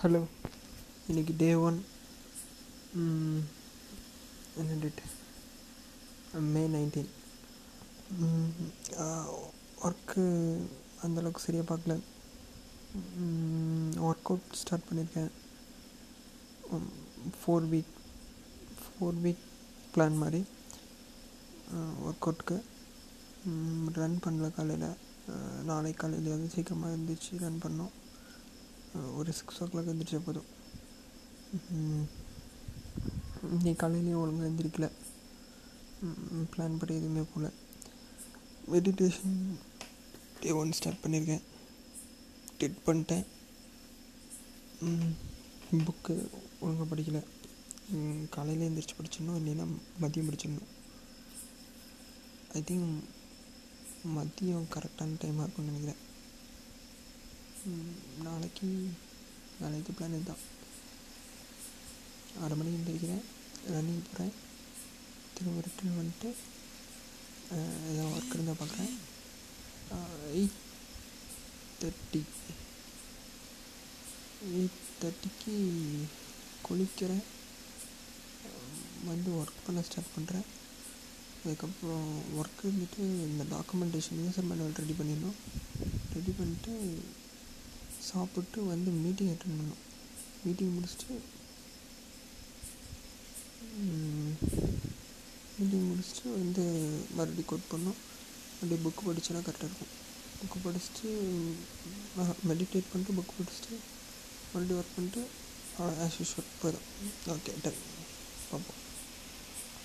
Hello இன்னைக்கு day one என்ன date May nineteen work அந்தளவுக்கு சரியாக பார்க்கல. ஒர்க் அவுட் ஸ்டார்ட் பண்ணியிருக்கேன் four week four week plan மாதிரி. ஒர்க் அவுட்டுக்கு ரன் பண்ணல காலையில். நாளைக்கு காலையில் வந்து சீக்கிரமாக இருந்துச்சு ரன் பண்ணோம் ஒரு சிக்ஸ் ஓ கிளாக் எழுந்திரிச்சா போதும். இன்னைக்கு காலையிலேயும் ஒழுங்காக எழுந்திரிக்கல பிளான் படி எதுவுமே போகல மெடிடேஷன் டே ஒன் ஸ்டார்ட் பண்ணியிருக்கேன் டெட் பண்ணிட்டேன். புக்கு ஒழுங்காக படிக்கல. காலையில் எழுந்திரிச்சு படிச்சிடணும். இல்லைன்னா மதியம் படிச்சிடணும். ஐ திங்க் மதியம் கரெக்டான டைமாக இருக்கும்னு நினைக்கிறேன். நாளைக்கு நாளைக்கு பிளான் இதுதான். ஆறு மணிக்கு எழுந்திரிக்கிறேன் ரன்னிங் போகிறேன் திரும்ப ரிட்டர்ன் வந்துட்டு ஏதாவது ஒர்க் இருந்தால் பார்க்குறேன் எயிட் தேர்ட்டி எயிட் தேர்ட்டிக்கு குளிக்கிறேன். வந்து ஒர்க் பண்ண ஸ்டார்ட் பண்ணுறேன் அதுக்கப்புறம் ஒர்க் இருந்துட்டு இந்த டாக்குமெண்டேஷன் யூசர் மேனுவல் ரெடி பண்ணிடணும். ரெடி பண்ணிட்டு சாப்பிட்டு வந்து மீட்டிங் அட்டன் பண்ணோம். மீட்டிங் முடிச்சுட்டு மீட்டிங் முடிச்சுட்டு வந்து மறுபடியும் கோட் பண்ணோம். அப்படியே புக்கு படித்தோன்னா கரெக்டாக இருக்கும். புக்கு படிச்சுட்டு மெடிடேட் பண்ணிட்டு புக் படிச்சுட்டு மறுபடியும் ஒர்க் பண்ணிட்டு ஆஸ் யூஷுவல் போயிடும். ஓகே டன் பார்ப்போம்.